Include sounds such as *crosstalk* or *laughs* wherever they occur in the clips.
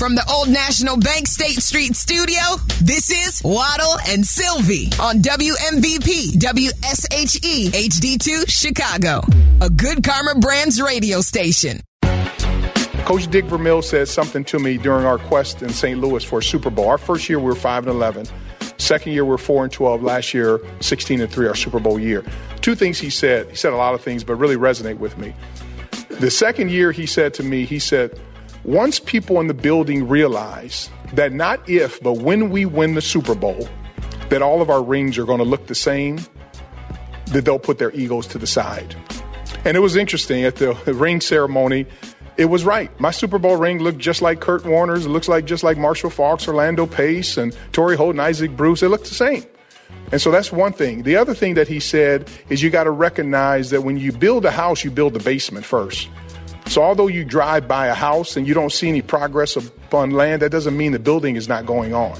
From the Old National Bank State Street studio, this is Waddle and Silvy on WMVP WSHE HD2 Chicago, a good Karma Brands radio station. Coach Dick Vermeil said something to me during our quest in St. Louis for a Super Bowl. Our first year we were 5 and 11. Second year we were 4 and 12. Last year 16 and 3 our Super Bowl year. Two things he said. He said a lot of things but really resonate with me. The second year he said to me, he said, once people in the building realize that not if, but when we win the Super Bowl, that all of our rings are going to look the same, that they'll put their egos to the side. And it was interesting at the ring ceremony. It was right. My Super Bowl ring looked just like Kurt Warner's. It looks like just like Marshall Faulk, Orlando Pace, and Torry Holt, and Isaac Bruce. It looked the same. And so that's one thing. The other thing that he said is you got to recognize that when you build a house, you build the basement first. So although you drive by a house and you don't see any progress upon land, that doesn't mean the building is not going on.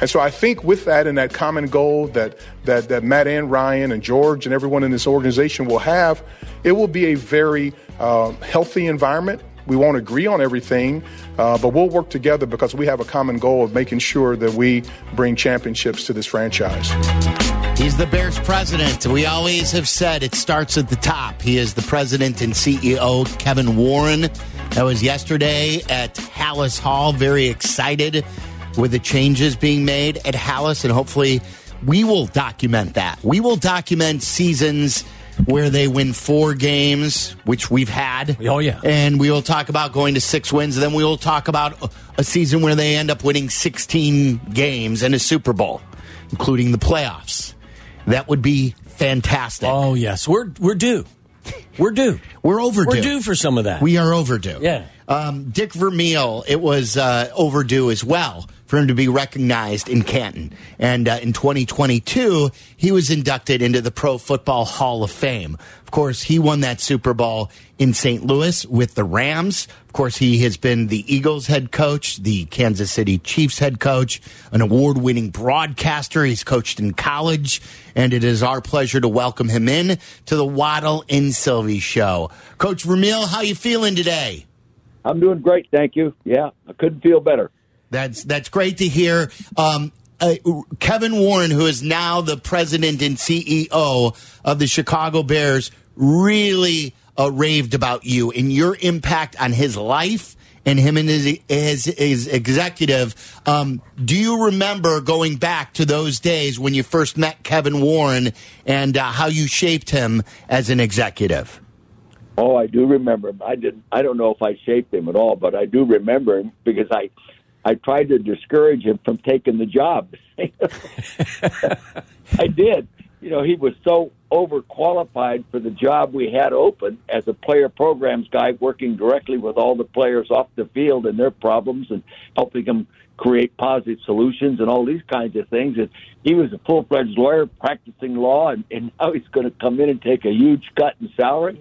And so I think with that and that common goal that, that, that Matt and Ryan and George and everyone in this organization will have, it will be a very uh, healthy environment. We won't agree on everything, uh, but we'll work together because we have a common goal of making sure that we bring championships to this franchise. He's the Bears president. We always have said it starts at the top. He is the president and CEO, Kevin Warren. That was yesterday at Halas Hall. Very excited with the changes being made at Halas, and hopefully we will document that. We will document seasons where they win four games, which we've had. Oh, yeah. And we will talk about going to six wins. And then we will talk about a season where they end up winning 16 games and a Super Bowl, including the playoffs. That would be fantastic. Oh yes, we're we're due. We're due. *laughs* We're overdue. We're due for some of that. We are overdue. Yeah. Um, Dick Vermeil, it was uh, overdue as well for him to be recognized in Canton. And uh, in 2022, he was inducted into the Pro Football Hall of Fame. Of course, he won that Super Bowl in St. Louis with the Rams. Of course, he has been the Eagles head coach, the Kansas City Chiefs head coach, an award winning broadcaster. He's coached in college. And it is our pleasure to welcome him in to the Waddle and Silvy show. Coach Vermeil, how you feeling today? I'm doing great, thank you. Yeah, I couldn't feel better. That's that's great to hear. Um, uh, Kevin Warren, who is now the president and CEO of the Chicago Bears, really uh, raved about you and your impact on his life and him and his, his, his executive. Um, do you remember going back to those days when you first met Kevin Warren and uh, how you shaped him as an executive? Oh, I do remember him. I didn't. I don't know if I shaped him at all, but I do remember him because I I tried to discourage him from taking the job. *laughs* I did. You know, he was so overqualified for the job we had open as a player programs guy, working directly with all the players off the field and their problems and helping them create positive solutions and all these kinds of things. And he was a full fledged lawyer practicing law, and, and now he's going to come in and take a huge cut in salary.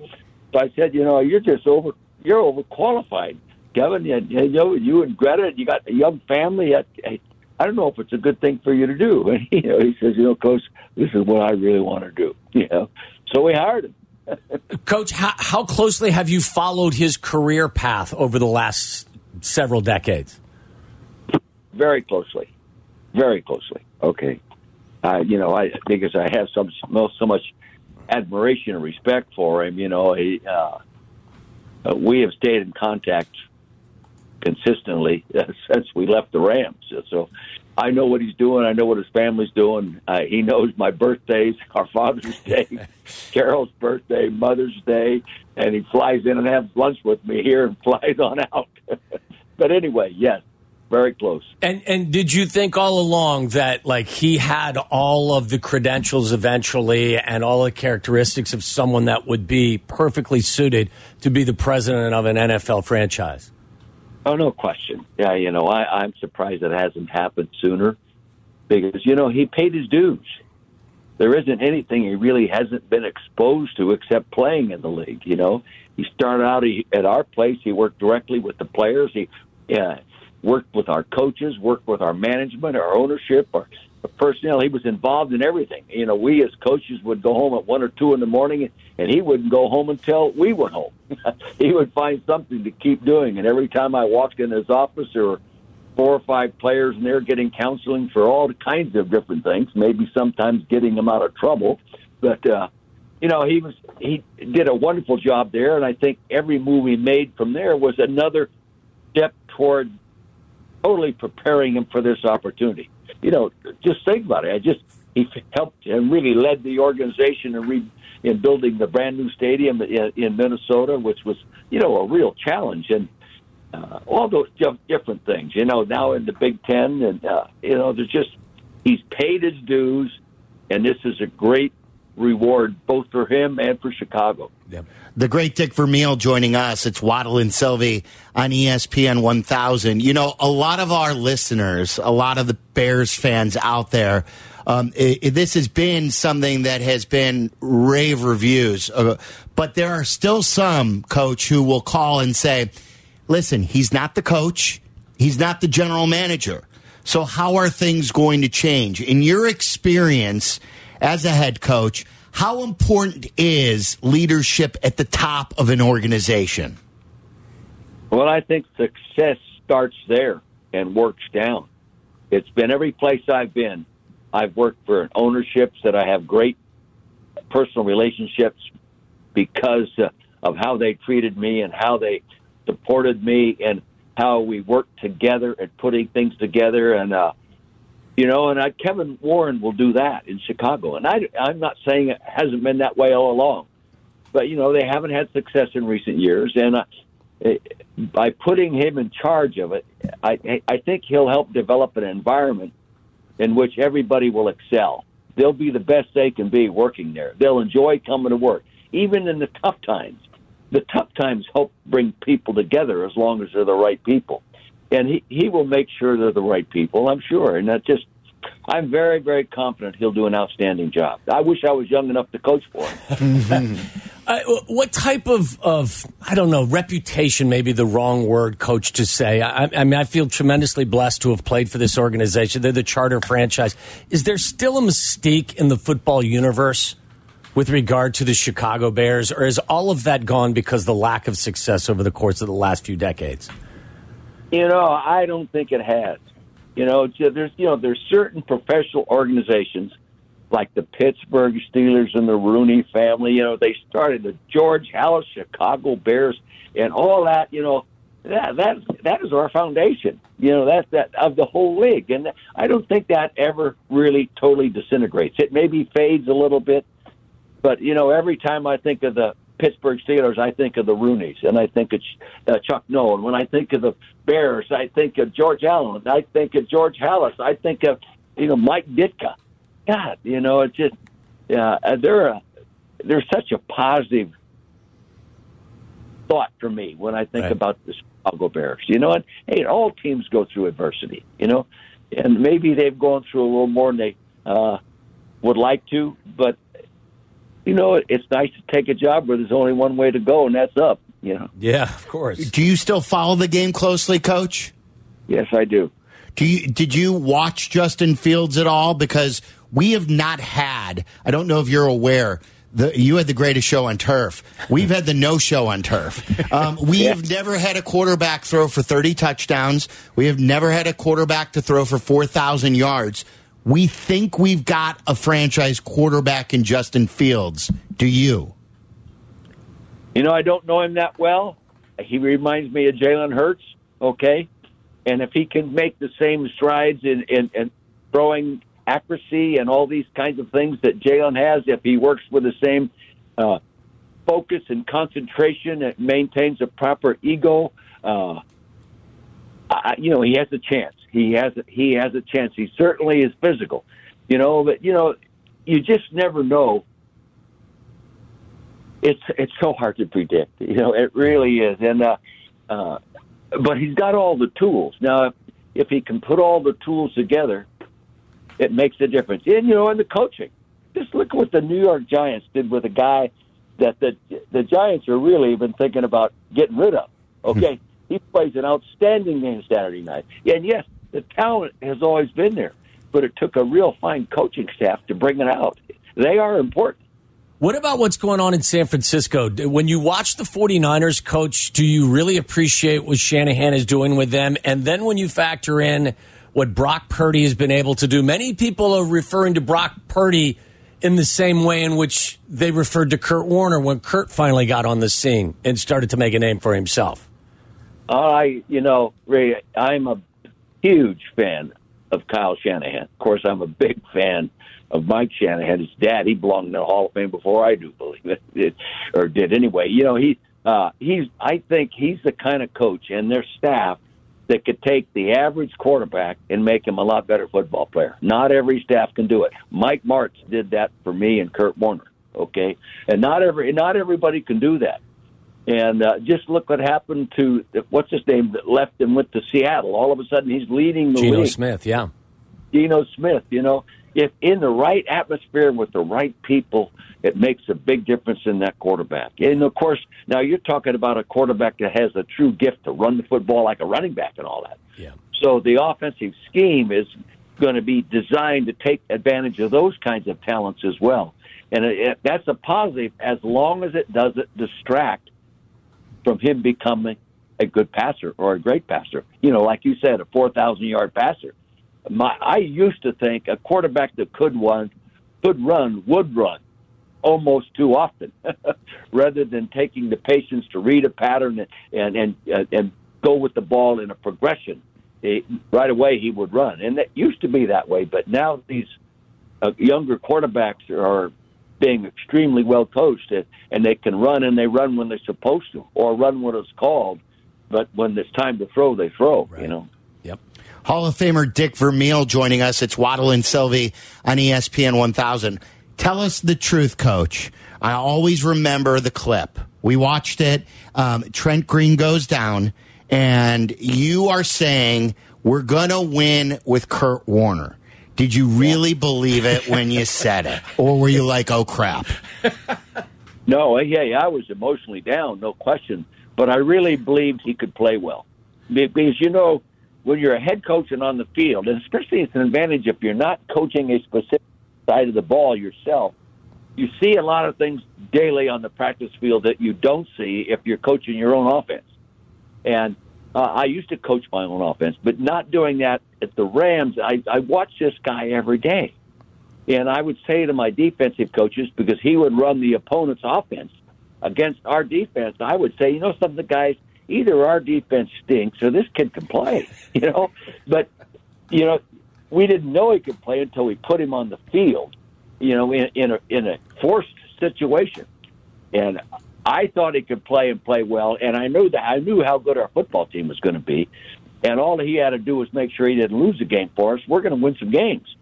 So I said, you know, you're just over, you're overqualified. Kevin, you, you know, you and Greta, you got a young family. I, I don't know if it's a good thing for you to do. *laughs* And you know, he says, you know, Coach, this is what I really want to do. *laughs* You know, so we hired him. *laughs* Coach, how, how closely have you followed his career path over the last several decades? Very closely, very closely. Okay, uh, you know, I because I have some so much admiration and respect for him. You know, he, uh, uh, we have stayed in contact consistently *laughs* since we left the Rams. So I know what he's doing. I know what his family's doing. Uh, he knows my birthdays, *laughs* our Father's *laughs* Day, Carol's birthday, Mother's Day, and he flies in and has lunch with me here and flies on out. but anyway, yes, very close. And and did you think all along that like he had all of the credentials eventually and all the characteristics of someone that would be perfectly suited to be the president of an NFL franchise? Oh, no question. Yeah, you know, I, I'm surprised it hasn't happened sooner because, you know, he paid his dues. There isn't anything he really hasn't been exposed to except playing in the league, you know. He started out at our place. He worked directly with the players. He yeah, worked with our coaches, worked with our management, our ownership, our personnel. He was involved in everything. You know, we as coaches would go home at one or two in the morning, and he wouldn't go home until we went home. *laughs* he would find something to keep doing. And every time I walked in his office or four or five players, and they're getting counseling for all kinds of different things. Maybe sometimes getting them out of trouble, but uh, you know he was he did a wonderful job there, and I think every move he made from there was another step toward totally preparing him for this opportunity. You know, just think about it. I just he helped and really led the organization in, re, in building the brand new stadium in, in Minnesota, which was you know a real challenge and uh, all those different things. You know, now in the Big Ten, and uh, you know, there's just he's paid his dues, and this is a great reward both for him and for Chicago. Yep. The great Dick Vermeil joining us. It's Waddle and Silvy on ESPN 1000. You know, a lot of our listeners, a lot of the Bears fans out there, um, it, it, this has been something that has been rave reviews. Uh, but there are still some, coach, who will call and say, listen, he's not the coach, he's not the general manager. So, how are things going to change? In your experience as a head coach, how important is leadership at the top of an organization? Well, I think success starts there and works down. It's been every place I've been. I've worked for ownerships that I have great personal relationships because uh, of how they treated me and how they supported me and how we worked together at putting things together. And, uh, you know, and I, Kevin Warren will do that in Chicago. And I, I'm not saying it hasn't been that way all along, but, you know, they haven't had success in recent years. And uh, by putting him in charge of it, I, I think he'll help develop an environment in which everybody will excel. They'll be the best they can be working there. They'll enjoy coming to work, even in the tough times the tough times help bring people together as long as they're the right people. And he, he will make sure they're the right people, I'm sure. And that just, I'm very, very confident he'll do an outstanding job. I wish I was young enough to coach for him. *laughs* uh, what type of, of, I don't know, reputation may be the wrong word, coach, to say. I, I mean, I feel tremendously blessed to have played for this organization. They're the charter franchise. Is there still a mystique in the football universe? with regard to the Chicago Bears, or is all of that gone because the lack of success over the course of the last few decades? You know, I don't think it has. You know, there's you know there's certain professional organizations like the Pittsburgh Steelers and the Rooney family. You know, they started the George Halas Chicago Bears and all that. You know, that that that is our foundation. You know, that's that of the whole league, and I don't think that ever really totally disintegrates. It maybe fades a little bit, but you know, every time I think of the Pittsburgh Steelers, I think of the Rooneys, and I think of uh, Chuck Noll. When I think of the Bears, I think of George Allen. I think of George Halas. I think of you know Mike Ditka. God, you know, it's just yeah, uh, they're a, they're such a positive thought for me when I think right. about the Chicago Bears. You know, and hey, all teams go through adversity. You know, and maybe they've gone through a little more than they uh, would like to, but you know, it's nice to take a job where there's only one way to go, and that's up. You know. Yeah, of course. Do you still follow the game closely, Coach? Yes, I do. Do you did you watch Justin Fields at all? Because we have not had. I don't know if you're aware. The, you had the greatest show on turf. We've had the no show on turf. Um, we have never had a quarterback throw for 30 touchdowns. We have never had a quarterback to throw for 4,000 yards. We think we've got a franchise quarterback in Justin Fields. Do you? You know, I don't know him that well. He reminds me of Jalen Hurts, okay? And if he can make the same strides in, in, in throwing accuracy and all these kinds of things that Jalen has, if he works with the same uh, focus and concentration and maintains a proper ego, uh, I, you know, he has a chance. He has a, he has a chance. He certainly is physical, you know. But you know, you just never know. It's it's so hard to predict. You know, it really is. And uh, uh, but he's got all the tools now. If, if he can put all the tools together, it makes a difference. And you know, in the coaching, just look what the New York Giants did with a guy that the the Giants are really been thinking about getting rid of. Okay, he plays an outstanding game Saturday night. And yes, the talent has always been there, but it took a real fine coaching staff to bring it out. They are important. What about what's going on in San Francisco? When you watch the 49ers coach, do you really appreciate what Shanahan is doing with them? And then when you factor in what Brock Purdy has been able to do, many people are referring to Brock Purdy in the same way in which they referred to Kurt Warner when Kurt finally got on the scene and started to make a name for himself. I, you know, Ray, I'm a huge fan of Kyle Shanahan. Of course, I'm a big fan of Mike Shanahan, his dad. He belonged in the Hall of Fame before I do believe *laughs* it, or did anyway. You know, he uh, he's. I think he's the kind of coach and their staff that could take the average quarterback and make him a lot better football player. Not every staff can do it. Mike Martz did that for me and Kurt Warner. Okay, and not every not everybody can do that. And uh, just look what happened to what's his name that left and went to Seattle. All of a sudden, he's leading the Geno league. Smith, yeah. Geno Smith, you know, if in the right atmosphere with the right people, it makes a big difference in that quarterback. And of course, now you're talking about a quarterback that has a true gift to run the football like a running back and all that. Yeah. So the offensive scheme is going to be designed to take advantage of those kinds of talents as well. And it, it, that's a positive as long as it doesn't distract from him becoming a good passer or a great passer. You know, like you said, a 4,000 yard passer. My, I used to think a quarterback that could run, could run, would run almost too often, *laughs* rather than taking the patience to read a pattern and and and, uh, and go with the ball in a progression. It, right away, he would run, and that used to be that way. But now these uh, younger quarterbacks are being extremely well coached, and they can run, and they run when they're supposed to, or run when it's called. But when it's time to throw, they throw. Right. You know. Yep. Hall of Famer Dick Vermeil joining us. It's Waddle and Silvy on ESPN 1000. Tell us the truth, Coach. I always remember the clip. We watched it. Um, Trent Green goes down, and you are saying we're going to win with Kurt Warner. Did you really believe it when you said it? *laughs* Or were you like, oh, crap? *laughs* No, yeah, yeah, I was emotionally down, no question. But I really believed he could play well, because you know, when you're a head coach and on the field, and especially it's an advantage if you're not coaching a specific side of the ball yourself. You see a lot of things daily on the practice field that you don't see if you're coaching your own offense. And uh, I used to coach my own offense, but not doing that at the Rams. I, I watch this guy every day. And I would say to my defensive coaches, because he would run the opponent's offense against our defense, I would say, you know something, the guys, either our defense stinks or this kid can play, *laughs* you know? But, you know, we didn't know he could play until we put him on the field, you know, in, in, a, in a forced situation. And I thought he could play and play well, and I knew that I knew how good our football team was going to be, and all he had to do was make sure he didn't lose a game for us. We're going to win some games,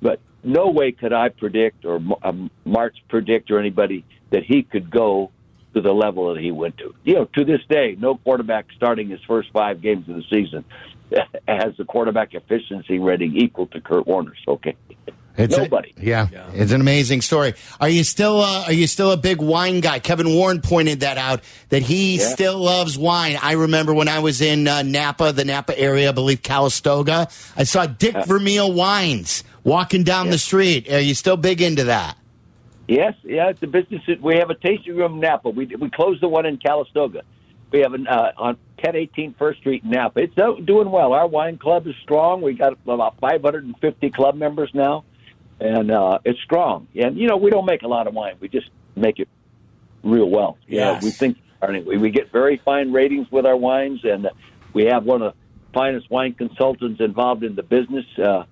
but no way could I predict or um, Martz predict or anybody that he could go to the level that he went to. You know, to this day, no quarterback starting his first five games of the season *laughs* has the quarterback efficiency rating equal to Kurt Warner's. Okay. It's Nobody. A, yeah, it's an amazing story. Are you still uh, are you still a big wine guy? Kevin Warren pointed that out that he Yeah. still loves wine. I remember when I was in uh, Napa, the Napa area, I believe Calistoga. I saw Dick Vermeil wines walking down the street. Are you still big into that? Yes, yeah, it's a business. We have a tasting room in Napa. We we closed the one in Calistoga. We have an uh, on 1018 First Street in Napa. It's uh, doing well. Our wine club is strong. We got about 550 club members now, and uh, it's strong. And you know, we don't make a lot of wine. We just make it real well. Yeah, we think mean, we, get very fine ratings with our wines, and uh, we have one of the finest wine consultants involved in the business, uh,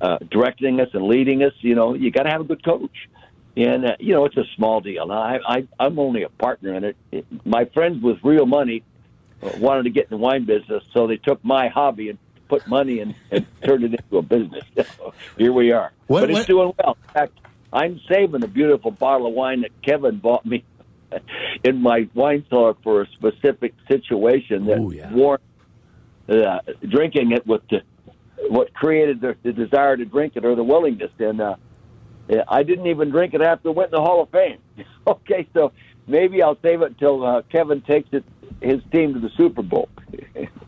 uh, directing us and leading us. You know, you got to have a good coach. And uh, you know it's a small deal. I, I I'm only a partner in it. it. My friends with real money uh, wanted to get in the wine business, so they took my hobby and put money in and turned it into a business. *laughs* Here we are. What- but it's what- doing well. In fact, I'm saving a beautiful bottle of wine that Kevin bought me *laughs* in my wine cellar for a specific situation that Ooh, yeah. warned uh, drinking it with the, what created the, the desire to drink it or the willingness. And uh, I didn't even drink it after it went in the Hall of Fame. *laughs* okay, so maybe I'll save it until uh, Kevin takes it his team to the Super Bowl.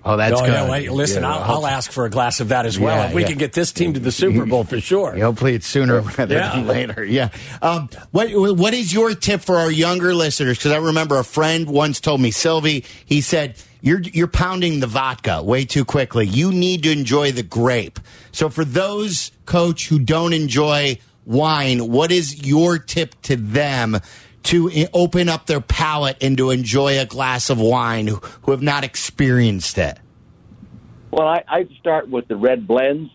Oh, that's No, good. listen, Yeah, I'll, I'll ask for a glass of that as well. Yeah, if we yeah. can get this team to the Super Bowl for sure. Hopefully, it's sooner rather than later. Yeah. Um, what What is your tip for our younger listeners? Because I remember a friend once told me, Silvy. He said, "You're you're pounding the vodka way too quickly. You need to enjoy the grape." So, for those coach who don't enjoy wine, what is your tip to them? To open up their palate and to enjoy a glass of wine who, who have not experienced it. Well, I, I start with the red blends.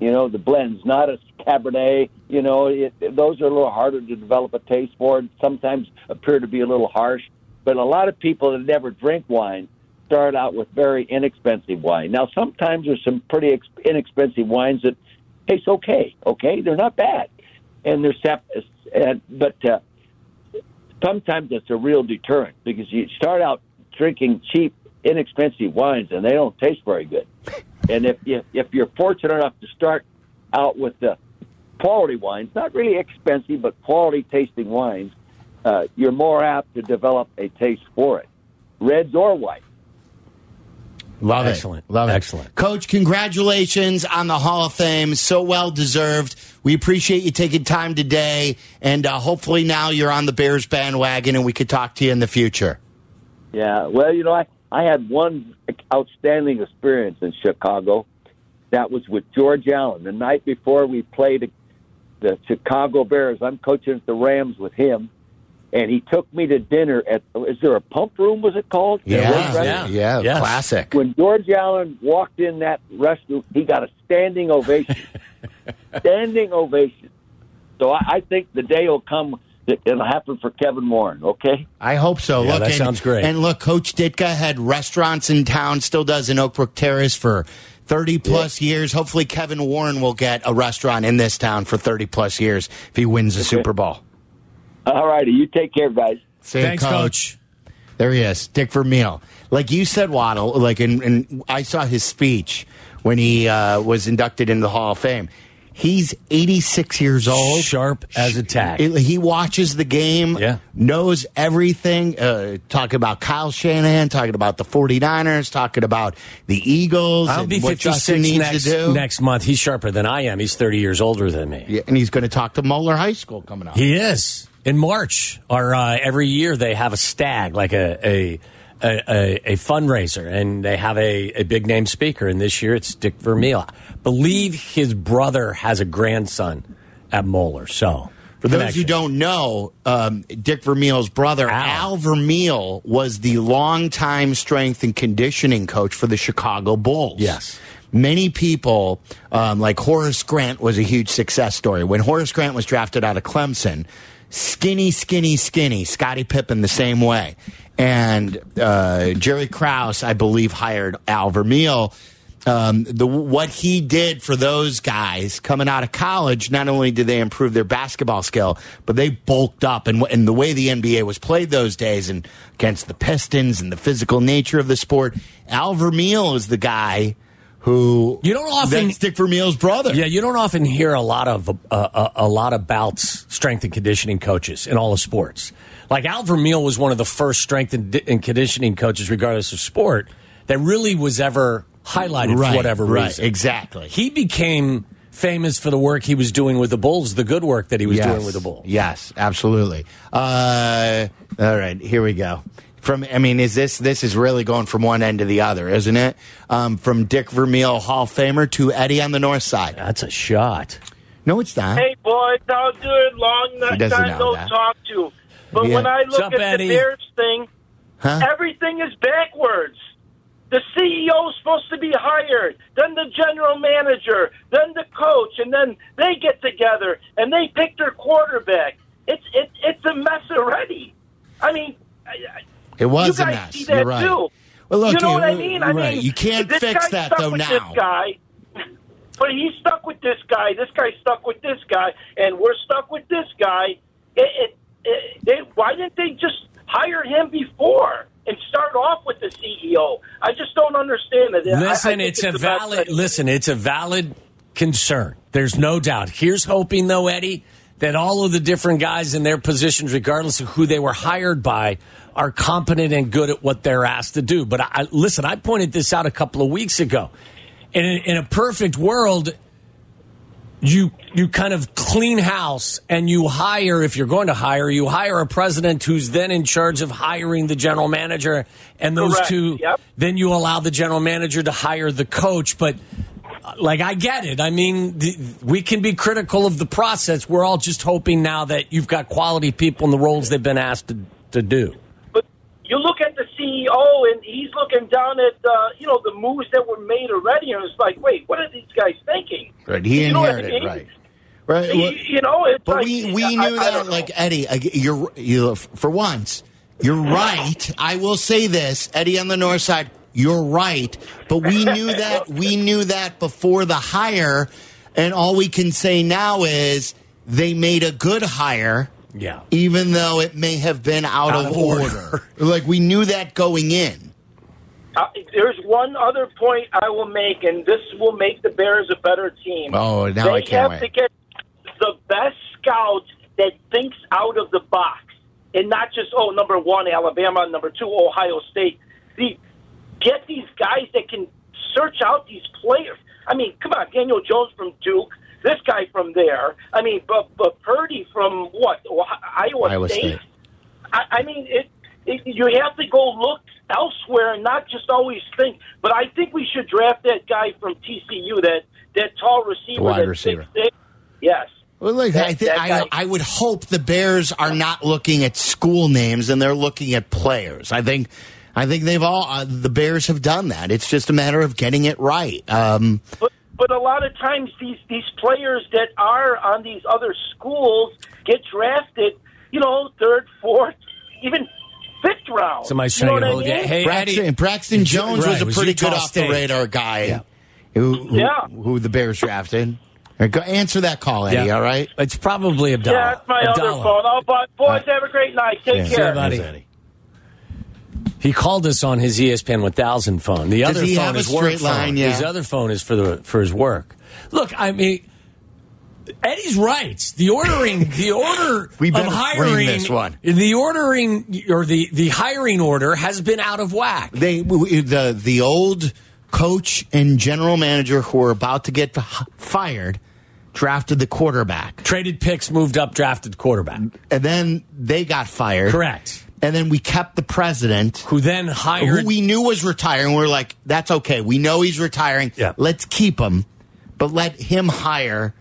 You know, the blends, not a Cabernet. You know, it, those are a little harder to develop a taste for. and Sometimes appear to be a little harsh. But a lot of people that never drink wine start out with very inexpensive wine. Now, sometimes there's some pretty ex- inexpensive wines that taste okay. Okay, they're not bad, and they're sep- and, but uh, sometimes it's a real deterrent because you start out drinking cheap, inexpensive wines and they don't taste very good. *laughs* And if you, if you're fortunate enough to start out with the quality wines, not really expensive but quality tasting wines, uh, you're more apt to develop a taste for it, reds or white. Love Excellent. it. Love it. Excellent. Coach, congratulations on the Hall of Fame. So well deserved. We appreciate you taking time today. And uh, hopefully now you're on the Bears bandwagon and we could talk to you in the future. Yeah, well, you know, I, I had one outstanding experience in Chicago. That was with George Allen. The night before we played the Chicago Bears, I'm coaching at the Rams with him, and he took me to dinner at, is there a pump room, was it called? Yeah. Restaurant? Yeah. yeah Yes. Classic. When George Allen walked in that restaurant, he got a standing ovation. *laughs* standing ovation. So I, I think the day will come it'll happen for Kevin Warren, okay? I hope so. Yeah, look, that and, sounds great. And look, Coach Ditka had restaurants in town, still does in Oakbrook Terrace for 30 plus years. Hopefully, Kevin Warren will get a restaurant in this town for 30 plus years if he wins the Super Bowl. All righty, you take care, guys. See you, Thanks, Coach. There he is, Dick Vermeil. Like you said, Waddle. Like, and, and I saw his speech when he uh, was inducted into the Hall of Fame. He's 86 years old. Sharp as a tack. He watches the game, Yeah. knows everything. Uh, talking about Kyle Shanahan, talking about the 49ers, talking about the Eagles. I'll and be what Justin 56 needs next, to do. next month. He's sharper than I am. He's 30 years older than me. Yeah, and he's going to talk to Moeller High School coming up. He is in March. Or uh, every year they have a stag, like a a, a, a, fundraiser, and they have a, a big name speaker. And this year it's Dick Vermeil. Believe his brother has a grandson at Moeller. So For those who don't know, um, Dick Vermeil's brother, Al. Al. Vermeil, was the longtime strength and conditioning coach for the Chicago Bulls. Yes. Many people, um, like Horace Grant, was a huge success story. When Horace Grant was drafted out of Clemson, skinny, skinny, skinny, Scottie Pippen the same way. And uh, Jerry Krause, I believe, hired Al Vermeil um, the what he did for those guys coming out of college. Not only did they improve their basketball skill, but they bulked up. And, and the way the NBA was played those days, and against the Pistons and the physical nature of the sport, Al Vermeil is the guy who You don't often- Dick Vermeil's brother. Yeah, you don't often hear a lot of uh, a, a lot about strength and conditioning coaches in all of sports. Like Al Vermeil was one of the first strength and, and conditioning coaches, regardless of sport, that really was ever highlighted right, for whatever right, reason. exactly. He became famous for the work he was doing with the Bulls, the good work that he was yes. doing with the Bulls. Yes, absolutely. Uh, all right, here we go. From I mean, is this this is really going from one end to the other, isn't it? Um, from Dick Vermeil, Hall of Famer, to Eddie on the North Side. That's a shot. No, it's not. Hey, boys, how good? Long He doesn't time know no that. talk to. But Yeah. when I look up, at Eddie? the Bears thing, Huh? everything is backwards. The CEO is supposed to be hired, then the general manager, then the coach, and then they get together and they pick their quarterback. It's it, it's a mess already. I mean, I, I, It was you a mess. see that You're right. too. Well, look, you know you- what I mean? I right. mean, You can't this fix guy's that, stuck though, with now. This guy, but he's stuck with this guy. This guy's stuck with this guy, and we're stuck with this guy. It, it, it, they, why didn't they just hire him before and start off with the CEO? I just don't understand it. I- I Listen, it's a valid. thing. Listen, it's a valid concern. There's no doubt. Here's hoping, though, Eddie, that all of the different guys in their positions, regardless of who they were hired by, are competent and good at what they're asked to do. But I, listen, I pointed this out a couple of weeks ago. In, in a perfect world, you you kind of clean house and you hire if you're going to hire you hire a president who's then in charge of hiring the general manager and those Correct. two Yep. then you allow the general manager to hire the coach but like I get it I mean we can be critical of the process we're all just hoping now that you've got quality people in the roles they've been asked to, to do you look at the CEO, and he's looking down at uh, you know the moves that were made already, and it's like, wait, what are these guys thinking? Right. He You what I inherited, mean? right. Right. You, well- you know, it's But like, we, we knew I that, know. like Eddie, you're you for once, you're right. I will say this, Eddie on the north side, you're right. But we knew *laughs* that we knew that before the hire, and all we can say now is they made a good hire. Yeah. Even though it may have been out, Out of, of order. order. *laughs* like we knew that going in. Uh, there's one other point I will make, and this will make the Bears a better team. Oh, now they I can't have wait. to get the best scout that thinks out of the box, and not just oh, number one Alabama, number two Ohio State. The get these guys that can search out these players. I mean, come on, Daniel Jones from Duke. This guy from there. I mean, but but Purdy from what Ohio- Iowa, Iowa State. I, I mean, it, it. You have to go look elsewhere and not just always think. But I think we should draft that guy from TCU, that that tall receiver, wide receiver. Six, six. Yes. Well, look, That- I, thi- that I, I would hope the Bears are not looking at school names and they're looking at players. I think, I think they've all uh, the Bears have done that. It's just a matter of getting it right. Um, But but a lot of times these these players that are on these other schools get drafted, you know, third, fourth, even fifth round. somebody's you know to what I hold you hey Braxton, Eddie Braxton Jones Right, was a pretty Utah good off State. the radar guy Yeah. who, who, Yeah. who the Bears drafted. Go answer that call, Eddie. Yeah. All right. it's probably Abdallah Yeah, it's my other phone. Oh, but boys, uh, have a great night. Take Yeah. See you, care. buddy. He called us on his ESPN 1000 phone. The Does other phone is work straight phone. Yeah. His other phone is for the for his work. Look, I mean, Eddie's right. The ordering, *laughs* the order We of hiring this one. The ordering or the the hiring order has been out of whack. They the the old coach and general manager who were about to get fired drafted the quarterback, Traded picks, moved up, drafted quarterback. and then they got fired. Correct. And then we kept the president, Who then hired? who we knew was retiring. We are like, that's okay. We know he's retiring. Yeah. Let's keep him, but let him hire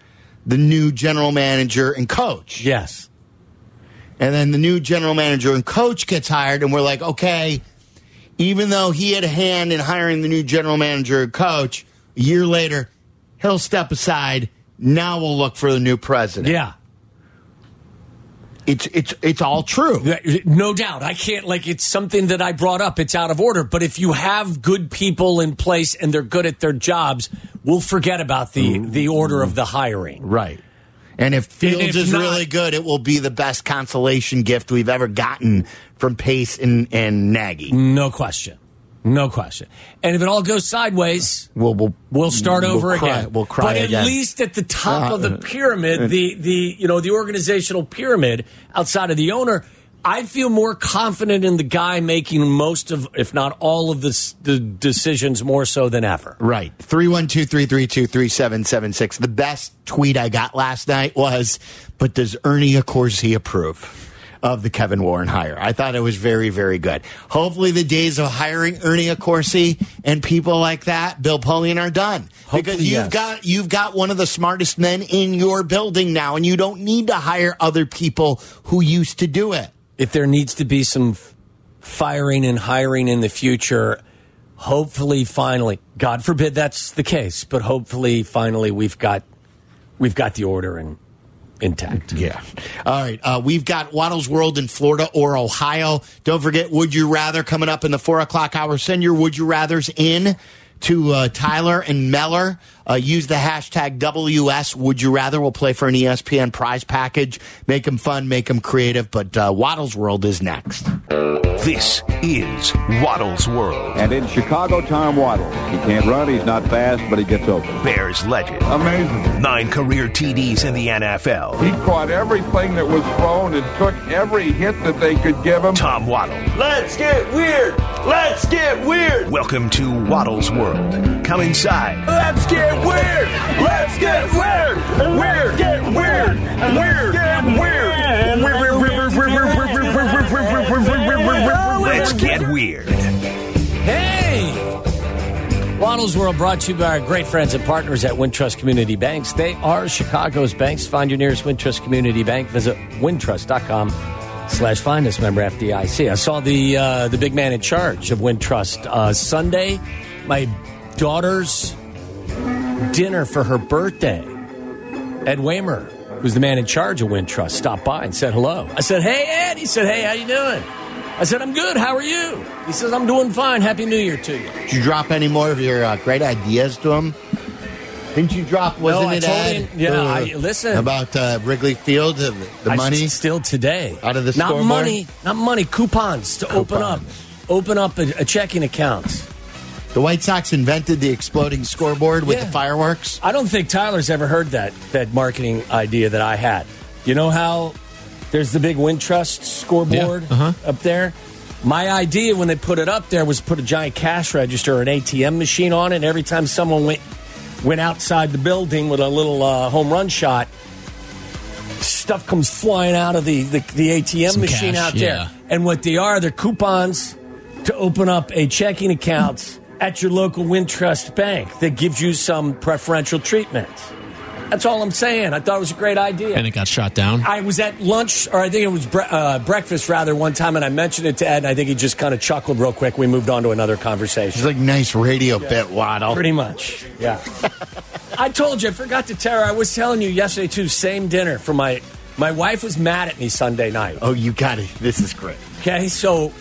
the new general manager and coach. yes. And then the new general manager and coach gets hired, and we're like, okay, even though he had a hand in hiring the new general manager and coach, a year later, he'll step aside. Now we'll look for the new president. Yeah. It's it's it's all true. No doubt. I can't, like, it's something that I brought up. It's out of order. But if you have good people in place and they're good at their jobs, we'll forget about the, the order of the hiring. Right. And if Fields if is not- really good, it will be the best consolation gift we've ever gotten from Pace and, and Nagy. No question. No question. And if it all goes sideways, We'll, we'll, we'll start we'll over cry- again. We'll cry but at again. least at the top of the Uh, pyramid, the the you know the organizational pyramid outside of the owner, I feel more confident in the guy making most of, if not all of the the decisions, more so than ever. Right. 312 332 3776. The best tweet I got last night was, but does Ernie Accorsi approve? Of the Kevin Warren hire. I thought it was very, very good. Hopefully, the days of hiring Ernie Accorsi and people like that, Bill Polian, are done. because you've yes. got you've got one of the smartest men in your building now, and you don't need to hire other people who used to do it. If there needs to be some firing and hiring in the future, hopefully, finally, God forbid that's the case, but hopefully, finally, we've got we've got the order in, intact. Yeah. All right. Uh, we've got Waddle's World in Florida or Ohio. Don't forget, Would You Rather coming up in the four o'clock hour. Send your Would You Rathers in to uh, Tyler and Meller Uh, use the hashtag WS Would You Rather. We'll play for an ESPN prize package. Make them fun, make them creative. But uh, Waddle's World is next. This is Waddle's World. And in Chicago, Tom Waddle. He can't run, he's not fast, but he gets open. Bears legend. Amazing. Nine career TDs in the NFL. He caught everything that was thrown and took every hit that they could give him. Tom Waddle. Let's get weird. Let's get weird. Welcome to Waddle's World. Come inside. Let's get weird. Let's get weird. Weird. Get weird. Weird. Get weird. Let's get weird. Hey! Waddle's World brought to you by our great friends and partners at Wintrust Community Banks. They are Chicago's banks. Find your nearest Wintrust Community Bank. Visit wintrust.com slash find us member FDIC. I saw the uh, the big man in charge of Wintrust uh, Sunday. My daughter's dinner for her birthday. Ed Wehmer, who's the man in charge of Wintrust, stopped by and said hello. I said, "Hey Ed." He said, "Hey, how you doing?" I said, "I'm good. How are you?" He says, "I'm doing fine. Happy New Year to you." Did you drop any more of your uh, great ideas to him? Didn't you drop? Wasn't I it told Ed? him- yeah, Uh, I- listen. about uh, Wrigley Field, uh, the, the I money. still today Out of the not scoreboard? money, not money. Coupons to open up, open up a, a checking account. The White Sox invented the exploding scoreboard with Yeah. the fireworks. I don't think Tyler's ever heard that that marketing idea that I had. You know how there's the big Wintrust scoreboard up there. My idea when they put it up there was put a giant cash register or an ATM machine on it. And every time someone went went outside the building with a little uh, home run shot, stuff comes flying out of the the, the ATM Some machine cash, out there. yeah. And what they are, they're coupons to open up a checking account at your local Wintrust bank that gives you some preferential treatment. That's all I'm saying. I thought it was a great idea. And it got shot down. I was at lunch, or I think it was bre- uh, breakfast rather, one time, and I mentioned it to Ed, and I think he just kind of chuckled real quick. We moved on to another conversation. It's like nice radio bit, Waddle. Pretty much, yeah. *laughs* I told you, I forgot to tell her. I was telling you yesterday too. Same dinner for my my wife was mad at me Sunday night. Oh, you got it. This is great. Okay, so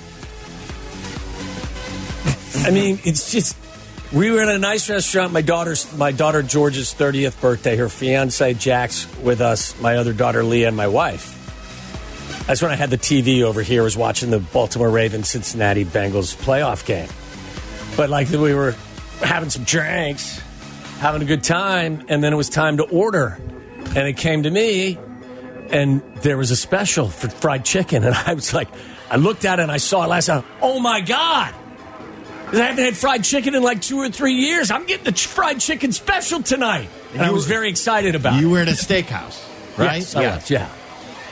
I mean, it's just we were in a nice restaurant. My daughter's my daughter George's thirtieth birthday. Her fiance Jack's with us. My other daughter Leah and my wife. That's when I had the TV over here. Was watching the Baltimore Ravens Cincinnati Bengals playoff game. But like we were having some drinks, having a good time, and then it was time to order, and it came to me, and there was a special for fried chicken, and *laughs* I was like, I looked at it and I saw it last time. Oh my god! I haven't had fried chicken in like two or three years. I'm getting the ch- fried chicken special tonight, and I was very excited about You it. were at a steakhouse, *laughs* right? Yes, was, yeah.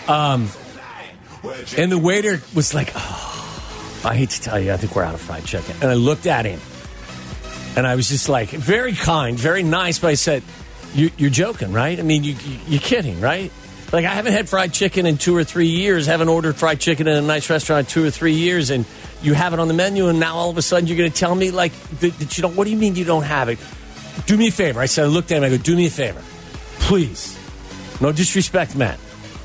Um, and the waiter was like, oh, I hate to tell you, I think we're out of fried chicken. And I looked at him, and I was just like, very kind, very nice, but I said, you, You're joking, right? I mean, you, you, you're kidding, right? Like, I haven't had fried chicken in two or three years, haven't ordered fried chicken in a nice restaurant in two or three years, and you have it on the menu, and now all of a sudden you're going to tell me, like, that, that you don't, what do you mean you don't have it? Do me a favor. I said, I looked at him, I go, do me a favor. Please. No disrespect, Matt.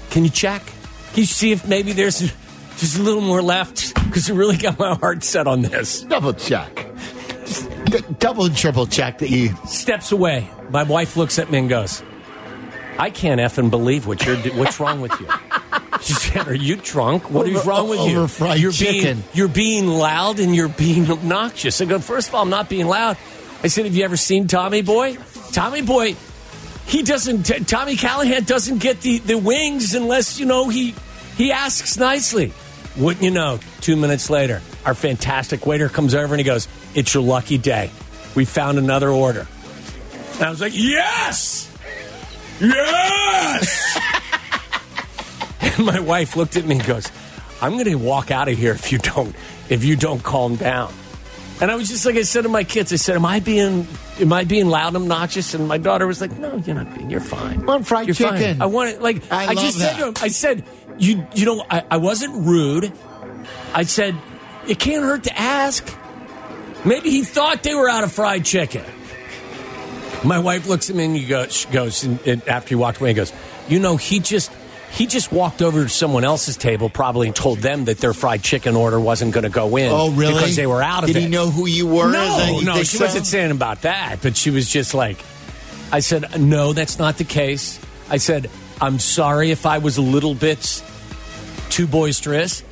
Can you check? Can you see if maybe there's just a little more left? Because I really got my heart set on this. Double check. D- double and triple check that you. Steps away. My wife looks at me and goes, I can't effing believe what you're. do- What's wrong with you? *laughs* She "Are you drunk? What is Over- wrong with you? fried you're chicken." Being, you're being loud and you're being obnoxious." I go, first of all, I'm not being loud." I said, "Have you ever seen Tommy Boy? Tommy Boy, he doesn't. Tommy Callahan doesn't get the the wings unless you know he he asks nicely." Wouldn't you know? Two minutes later, our fantastic waiter comes over and he goes, "It's your lucky day. We found another order." And I was like, "Yes." Yes! *laughs* and my wife looked at me and goes, I'm going to walk out of here if you don't if you don't calm down. And I was just like I said to my kids, I said, "Am I being am I being loud and obnoxious?" And my daughter was like, "No, you're not being. You're fine. I want fried you're fine. chicken. I want it. Like I I, just said to him, I said, "You you know, I, I wasn't rude. I said it can't hurt to ask. Maybe he thought they were out of fried chicken." My wife looks at me and he goes, she goes and, and after he walked away, he goes, "You know, he just." He just walked over to someone else's table, probably, and told them that their fried chicken order wasn't going to go in. Oh, really? Because they were out of Did it. Did he know who you were? No, no, she so? wasn't saying about that, but she was just like, I said, no, that's not the case. I said, I'm sorry if I was a little bit too boisterous,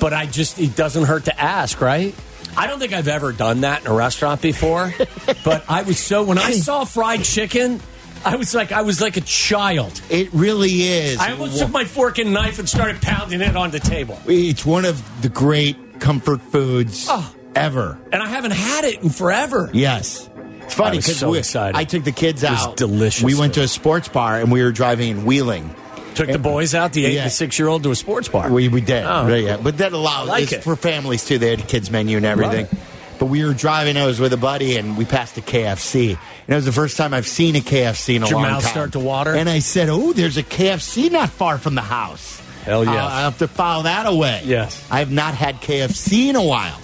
but I just, it doesn't hurt to ask, right? I don't think I've ever done that in a restaurant before, *laughs* but I was so, when I saw fried chicken, I was like, I was like a child. It really is. I almost took my fork and knife and started pounding it on the table. It's one of the great comfort foods Oh. ever. And I haven't had it in forever. Yes. It's funny I was because so excited. I took the kids It was out. delicious, We went to a sports bar and we were driving in Wheeling. Took the boys out, the eight Yeah. and six year old, to a sports bar. We, we did. Oh. Right, yeah. But that allowed like it's it. for families too. They had a kids menu and everything. It. But we were driving. I was with a buddy, and we passed a KFC. And it was the first time I've seen a KFC in a Did your long mouth time. start to water? And I said, "Oh, there's a KFC not far from the house." Hell yes. Uh, I have to file that away. Yes. I have not had KFC in a while,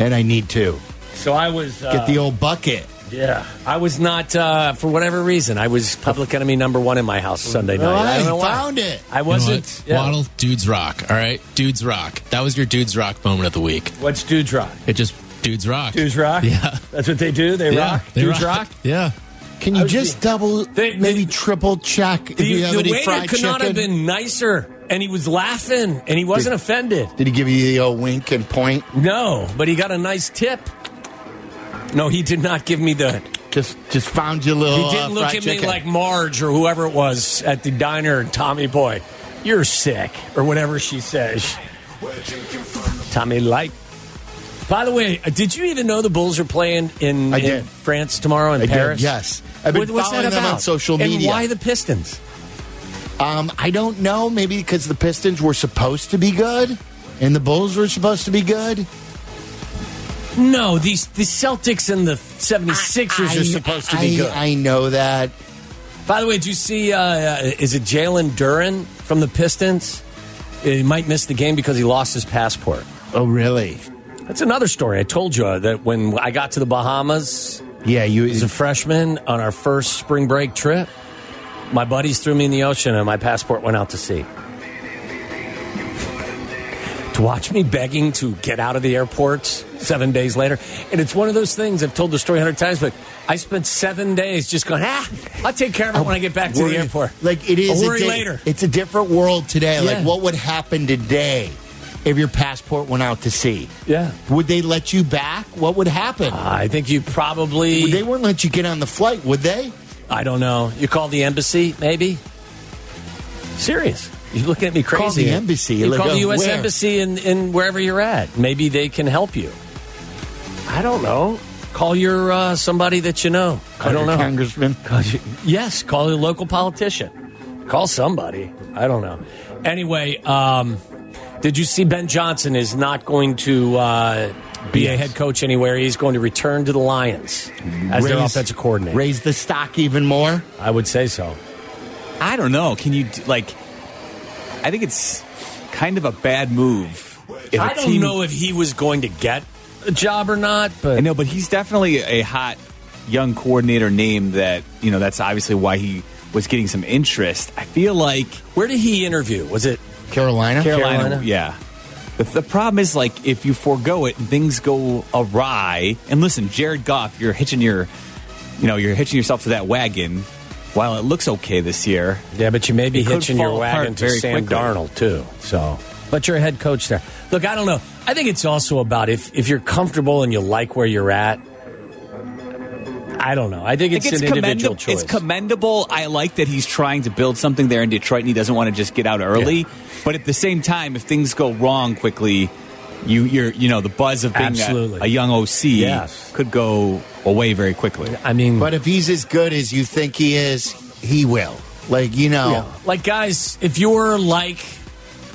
and I need to So I was. Uh, get the old bucket. Yeah. I was not, uh, for whatever reason, I was public enemy number one in my house Sunday night. I don't know why. found it. I You know wasn't. what? yeah. Waddle, dudes rock. All right, dudes rock. That was your dudes rock moment of the week. What's Dudes Rock? It just dudes rock. Dudes Rock? Yeah. That's what they do? They yeah, rock? they Dudes rock? Yeah. Can you was just double, They- maybe they- triple check if The, you have the any waiter fried could not have been nicer, and he was laughing, and he wasn't offended. Did he give you the old wink and point? No, but he got a nice tip. No, he did not give me the. Just, just found you a little. He uh, didn't look fried at me like Marge or whoever it was at the diner. Tommy boy, you're sick or whatever she says. Tommy Light. By the way, uh, did you even know the Bulls are playing in, I in. France tomorrow in I did, Paris? yes. I've been What- what's following that about? on social media. And why the Pistons? Um, I don't know. Maybe because the Pistons were supposed to be good, and the Bulls were supposed to be good. No, these the Celtics and the 76ers I- are supposed to be good. I know that. By the way, did you see? Uh, uh, is it Jalen Duren from the Pistons? He might miss the game because he lost his passport. Oh, really? That's another story. I told you that when I got to the Bahamas Yeah, you. as a freshman on our first spring break trip, my buddies threw me in the ocean and my passport went out to sea. To watch me begging to get out of the airport seven days later. And it's one of those things, I've told the story a hundred times, but I spent seven days just going, ah, I'll take care of it when I get back to the airport. Like it is. I'll a worry di- later. It's a different world today. Yeah. Like what would happen today if your passport went out to sea? Yeah. Would they let you back? What would happen? I think you probably. they wouldn't let you get on the flight, would they? I don't know. You call the embassy, maybe? Serious. You're looking at me crazy. Call the embassy. You Like, call the uh, U.S. where? embassy in, in wherever you're at. Maybe they can help you. I don't know. Call your uh, somebody that you know. I don't know. Congressman. Call you- yes, call a local politician. Call somebody. I don't know. Anyway, um, did you see Ben Johnson is not going to uh, be a head coach anywhere? He's going to return to the Lions as their Raise- offensive coordinator. Raise the stock even more. I would say so. I don't know. Can you like? I think it's kind of a bad move. If a I don't team- know if he was going to get a job or not, but I know, but he's definitely a hot young coordinator name. That you know, that's obviously why he was getting some interest. I feel like where did he interview? Was it Carolina. Carolina, Carolina? yeah. But the problem is, like, if you forego it and things go awry, and listen, Jared Goff, you're hitching your, you know, you're hitching yourself to that wagon. While it looks okay this year, Yeah, but you may be hitching your wagon to Sam quickly. Darnold too. So, but you're a head coach there. Look, I don't know. I think it's also about if if you're comfortable and you like where you're at. I don't know. I think I it's, think it's, an individual commendable. choice. it's commendable. I like that he's trying to build something there in Detroit, and he doesn't want to just get out early. Yeah. But at the same time, if things go wrong quickly, you you're you know the buzz of being a, a young OC Yes. could go away very quickly. I mean, But if he's as good as you think he is, he will. Like you know, Yeah. Like guys, if you're like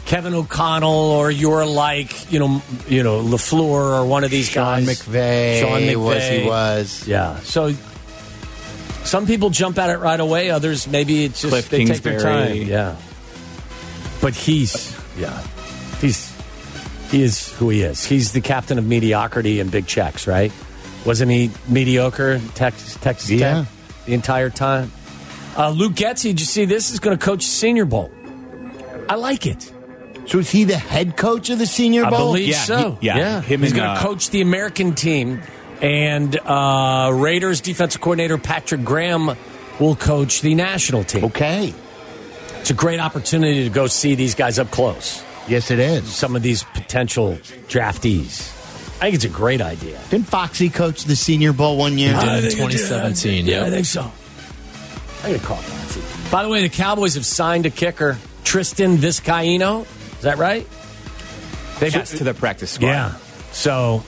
Kevin O'Connell or you're like you know you know Lafleur or one of these Sean guys, McVay, Sean McVay was he was. Yeah. So some people jump at it right away. Others maybe it's just Cliff they take their time. Yeah. But he's yeah he's he is who he is. He's the captain of mediocrity and big checks, right? Wasn't he mediocre in Texas, Texas Yeah. Tech the entire time? Uh, Luke Getsy, did you see this? Is going to coach Senior Bowl. I like it. So is he the head coach of the Senior Bowl? I Bowl? believe Yeah, so. he- yeah. Him He's going to uh, coach the American team. And uh, Raiders defensive coordinator Patrick Graham will coach the national team. Okay. It's a great opportunity to go see these guys up close. Yes, it is. Some of these potential draftees. I think it's a great idea. Didn't Foxy coach the Senior Bowl one year? did in 2017. Yeah, Yeah, I think so. I'm going to call Foxy. By the way, the Cowboys have signed a kicker, Tristan Vizcaino. Is that right? They Yes, to the practice squad. Yeah. So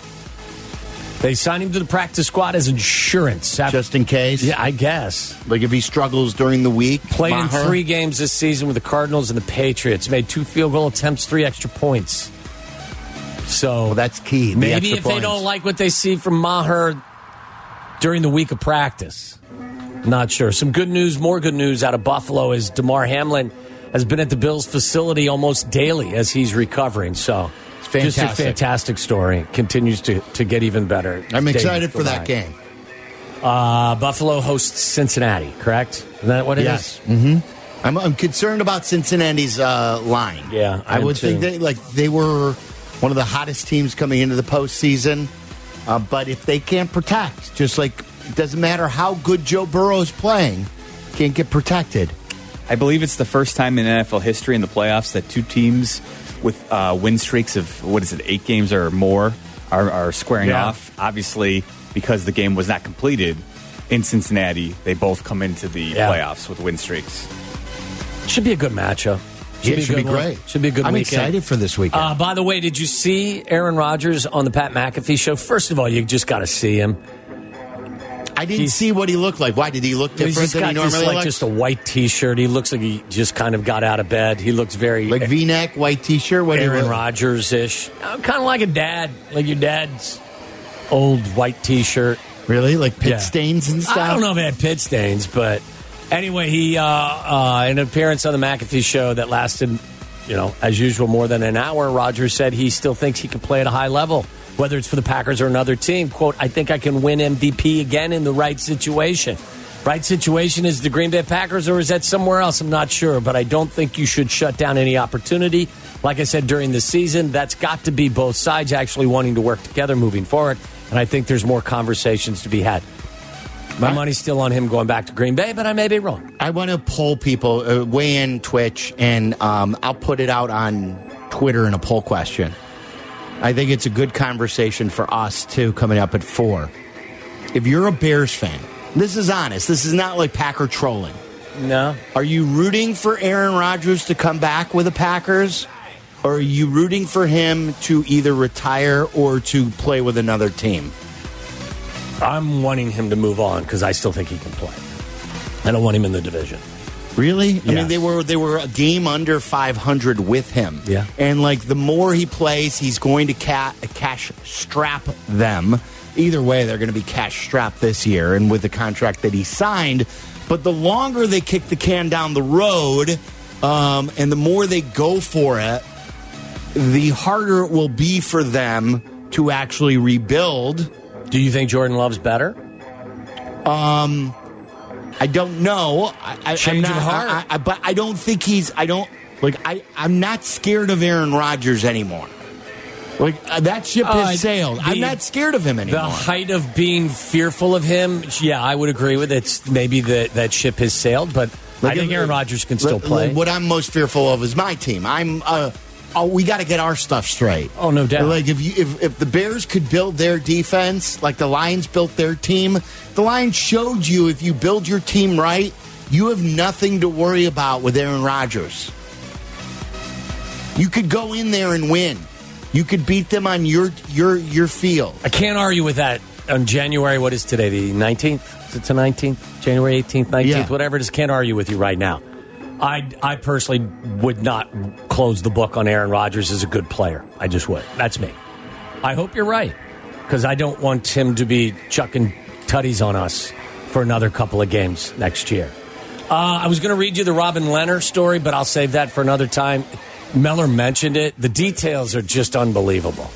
they signed him to the practice squad as insurance. After- Just in case? yeah, I guess. Like if he struggles during the week? Played in three games this season with the Cardinals and the Patriots. Made two field goal attempts, three extra points. So Well, that's key. the maybe extra if they don't like what they see from Maher during the week of practice, not sure. Some good news, more good news out of Buffalo is Damar Hamlin has been at the Bills facility almost daily as he's recovering. So just a fantastic. fantastic story. Continues to, to get even better. I'm excited for that game. Uh, Buffalo hosts Cincinnati, correct? Isn't that what it is? Yes. Mm-hmm. I'm, I'm concerned about Cincinnati's uh, line. Yeah, I I, would think they like they were one of the hottest teams coming into the postseason. Uh, but if they can't protect, just like it doesn't matter how good Joe Burrow is playing, can't get protected. I believe it's the first time in NFL history in the playoffs that two teams with uh, win streaks of what is it, eight games or more, are, are squaring Yeah. off. Obviously, because the game was not completed in Cincinnati, they both come into the Yeah. playoffs with win streaks. Should be a good matchup. Yeah, a should be great. Should be a good matchup. I'm weekend. excited for this weekend. Uh, by the way, did you see Aaron Rodgers on the Pat McAfee show? First of all, you just got to see him. I didn't he's- see what he looked like. Why did he look different just than he got just normally like looks? just a white T-shirt. He looks like he just kind of got out of bed. He looks very like V-neck, white T-shirt. What Aaron Rodgers ish, kind of like a dad, like your dad's old white T-shirt. Really, like pit Yeah. stains and stuff. I don't know if it had pit stains, but anyway, he uh, uh, an appearance on the McAfee show that lasted, you know, as usual, more than an hour. Rodgers said he still thinks he can play at a high level, whether it's for the Packers or another team. "Quote: I think I can win MVP again in the right situation." Right situation is the Green Bay Packers, or is that somewhere else? I'm not sure, but I don't think you should shut down any opportunity. Like I said during the season, that's got to be both sides actually wanting to work together moving forward. And I think there's more conversations to be had. My money's still on him going back to Green Bay, but I may be wrong. I want to poll people, uh, weigh in Twitch, and um, I'll put it out on Twitter in a poll question. I think it's a good conversation for us too. Coming up at four. If you're a Bears fan, this is honest. This is not like Packer trolling. No. Are you rooting for Aaron Rodgers to come back with the Packers? Or are you rooting for him to either retire or to play with another team? I'm wanting him to move on because I still think he can play. I don't want him in the division. Really? I mean, they were they were a game under 500 with him. Yeah. And like the more he plays, he's going to ca- cash strap them. Either way, they're going to be cash strapped this year, and with the contract that he signed. But the longer they kick the can down the road, um, and the more they go for it, the harder it will be for them to actually rebuild. Do you think Jordan Love's better? Um, I don't know. I, I, Change I'm of heart. I, I, but I don't think he's. I don't like. I. I'm not scared of Aaron Rodgers anymore. Like uh, that ship has Uh, sailed. the- I'm not scared of him anymore. The height of being fearful of him, yeah, I would agree with it. It's maybe that that ship has sailed, but I think Aaron Rodgers can still play. What I'm most fearful of is my team. I'm. Uh, oh, we got to get our stuff straight. Oh, no doubt. Like if you if if the Bears could build their defense like the Lions built their team, the Lions showed you if you build your team right, you have nothing to worry about with Aaron Rodgers. You could go in there and win. You could beat them on your your your field. I can't argue with that on January. What is today? The nineteenth? Is it the nineteenth? January eighteenth, nineteenth, Yeah. whatever Just Can't argue with you right now. I I personally would not close the book on Aaron Rodgers as a good player. I just would. That's me. I hope you're right because I don't want him to be chucking tutties on us for another couple of games next year. Uh, I was going to read you the Robin Leonard story, but I'll save that for another time. Meller mentioned it. The details are just unbelievable.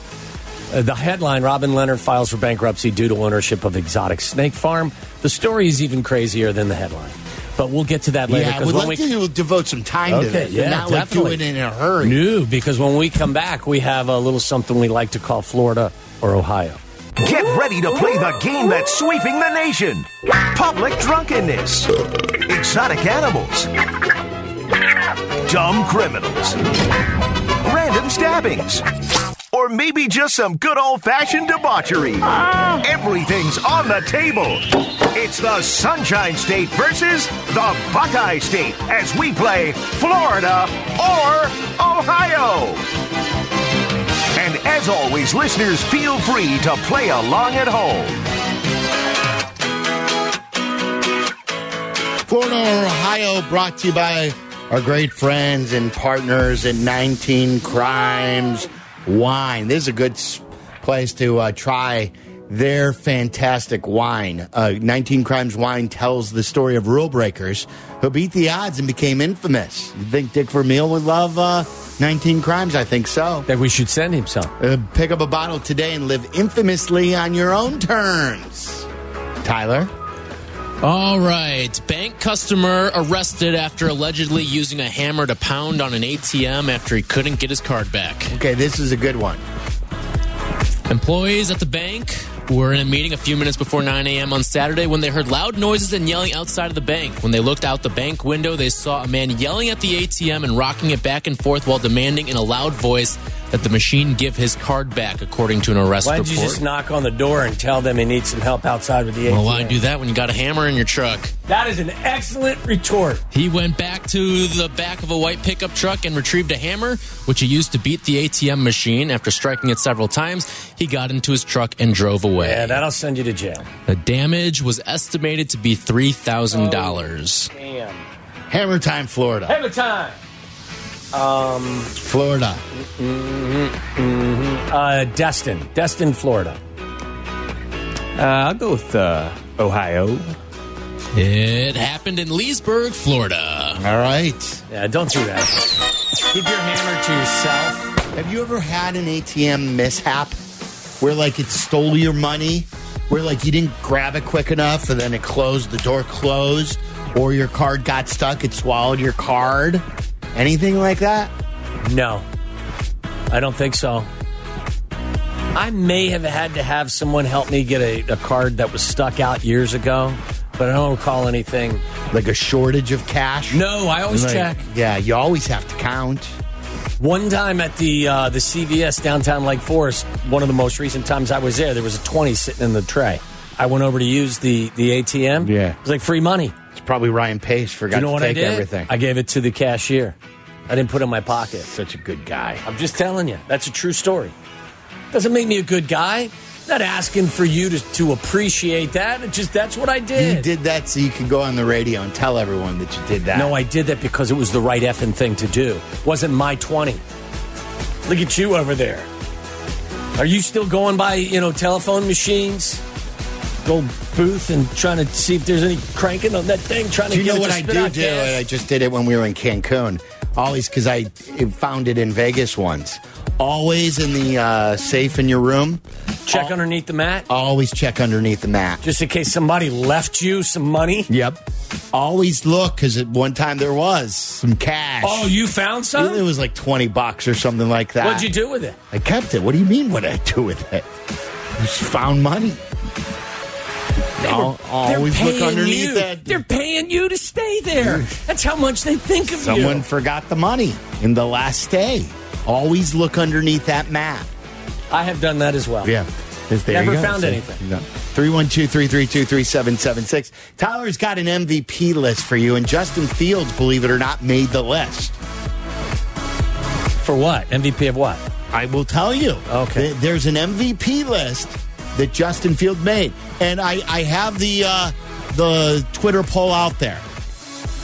Uh, the headline Robin Leonard files for bankruptcy due to ownership of exotic snake farm. The story is even crazier than the headline. But we'll get to that later. Yeah, 'cause we'd when like we, to devote some time to Okay, this. yeah, and not definitely. like do it in a hurry. New, because when we come back, we have a little something we like to call Florida or Ohio. Get ready to play the game that's sweeping the nation. Public drunkenness. Exotic animals. Dumb criminals. Random stabbings. Or maybe just some good old fashioned debauchery. Uh-huh. Everything's on the table. It's the Sunshine State versus the Buckeye State as we play Florida or Ohio. And as always, listeners, feel free to play along at home. Florida or Ohio brought to you by our great friends and partners at 19 Crimes Wine. This is a good place to uh, try their fantastic wine. Uh, 19 Crimes Wine tells the story of rule breakers who beat the odds and became infamous. You think Dick Vermeil would love uh, 19 Crimes? I think so. That we should send him some. Uh, pick up a bottle today and live infamously on your own terms. Tyler? All right. Bank customer arrested after allegedly using a hammer to pound on an ATM after he couldn't get his card back. Okay, this is a good one. Employees at the bank were in a meeting a few minutes before 9 a.m. on Saturday when they heard loud noises and yelling outside of the bank. When they looked out the bank window, they saw a man yelling at the ATM and rocking it back and forth while demanding in a loud voice that the machine give his card back, according to an arrest Why report. don't you just knock on the door and tell them he needs some help outside with the ATM? well, why do that when you got a hammer in your truck? That is an excellent retort. He went back to the back of a white pickup truck and retrieved a hammer, which he used to beat the ATM machine. After striking it several times, he got into his truck and drove away. Yeah, that'll send you to jail. The damage was estimated to be $3,000. Damn. Hammer time, Florida. Hammer time. Um, Florida. uh, Destin, Destin, Florida. Uh, I'll go with uh, Ohio. It happened in Leesburg, Florida. All right. Yeah, don't do that. Keep your hammer to yourself. Have you ever had an ATM mishap where like it stole your money? Where like you didn't grab it quick enough and then it closed, the door closed, or your card got stuck, it swallowed your card? Anything like that? No, I don't think so. I may have had to have someone help me get a, a card that was stuck out years ago, but I don't recall anything. Like a shortage of cash? No, I always Like, check. Yeah, you always have to count. One time at the uh, the CVS downtown Lake Forest, one of the most recent times I was there, there was a twenty sitting in the tray. I went over to use the the ATM. Yeah. it was like free money. Probably Ryan Pace forgot you know to what take I did? everything. I gave it to the cashier. I didn't put it in my pocket. Such a good guy. I'm just telling you, that's a true story. Doesn't make me a good guy. Not asking for you to, to appreciate that. It just that's what I did. You did that so you could go on the radio and tell everyone that you did that. No, I did that because it was the right effing thing to do. Wasn't my 20. Look at you over there. Are you still going by, you know, telephone machines? Go booth and trying to see if there's any cranking on that thing, trying to Do you get know what to I do do? I just did it when we were in Cancun. Always because I found it in Vegas once. Always in the uh, safe in your room. Check underneath the mat, Always check underneath the mat. just in case somebody left you some money. Yep. Always look because at one time there was some cash. Oh, you found some? it was like twenty bucks or something like that. What'd you do with it? I kept it. What do you mean? What did I do with it? Just found money. Al- always They're look paying underneath you. that. They're paying you to stay there. *laughs* That's how much they think of Someone you. Someone forgot the money in the last day. Always look underneath that mat. I have done that as well. Yeah. There Never you go. found See? anything. No. 312-332-3776. Tyler's got an MVP list for you, and Justin Fields, believe it or not, made the list. For what? MVP of what? I will tell you. Okay. Th- There's an MVP list that Justin Field made, and I, I have the uh, the Twitter poll out there.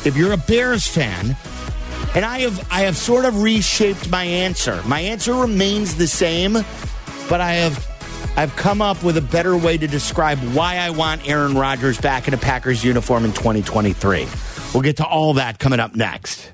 If you're a Bears fan, and I have I have sort of reshaped my answer. My answer remains the same, but I have I've come up with a better way to describe why I want Aaron Rodgers back in a Packers uniform in 2023. We'll get to all that coming up next.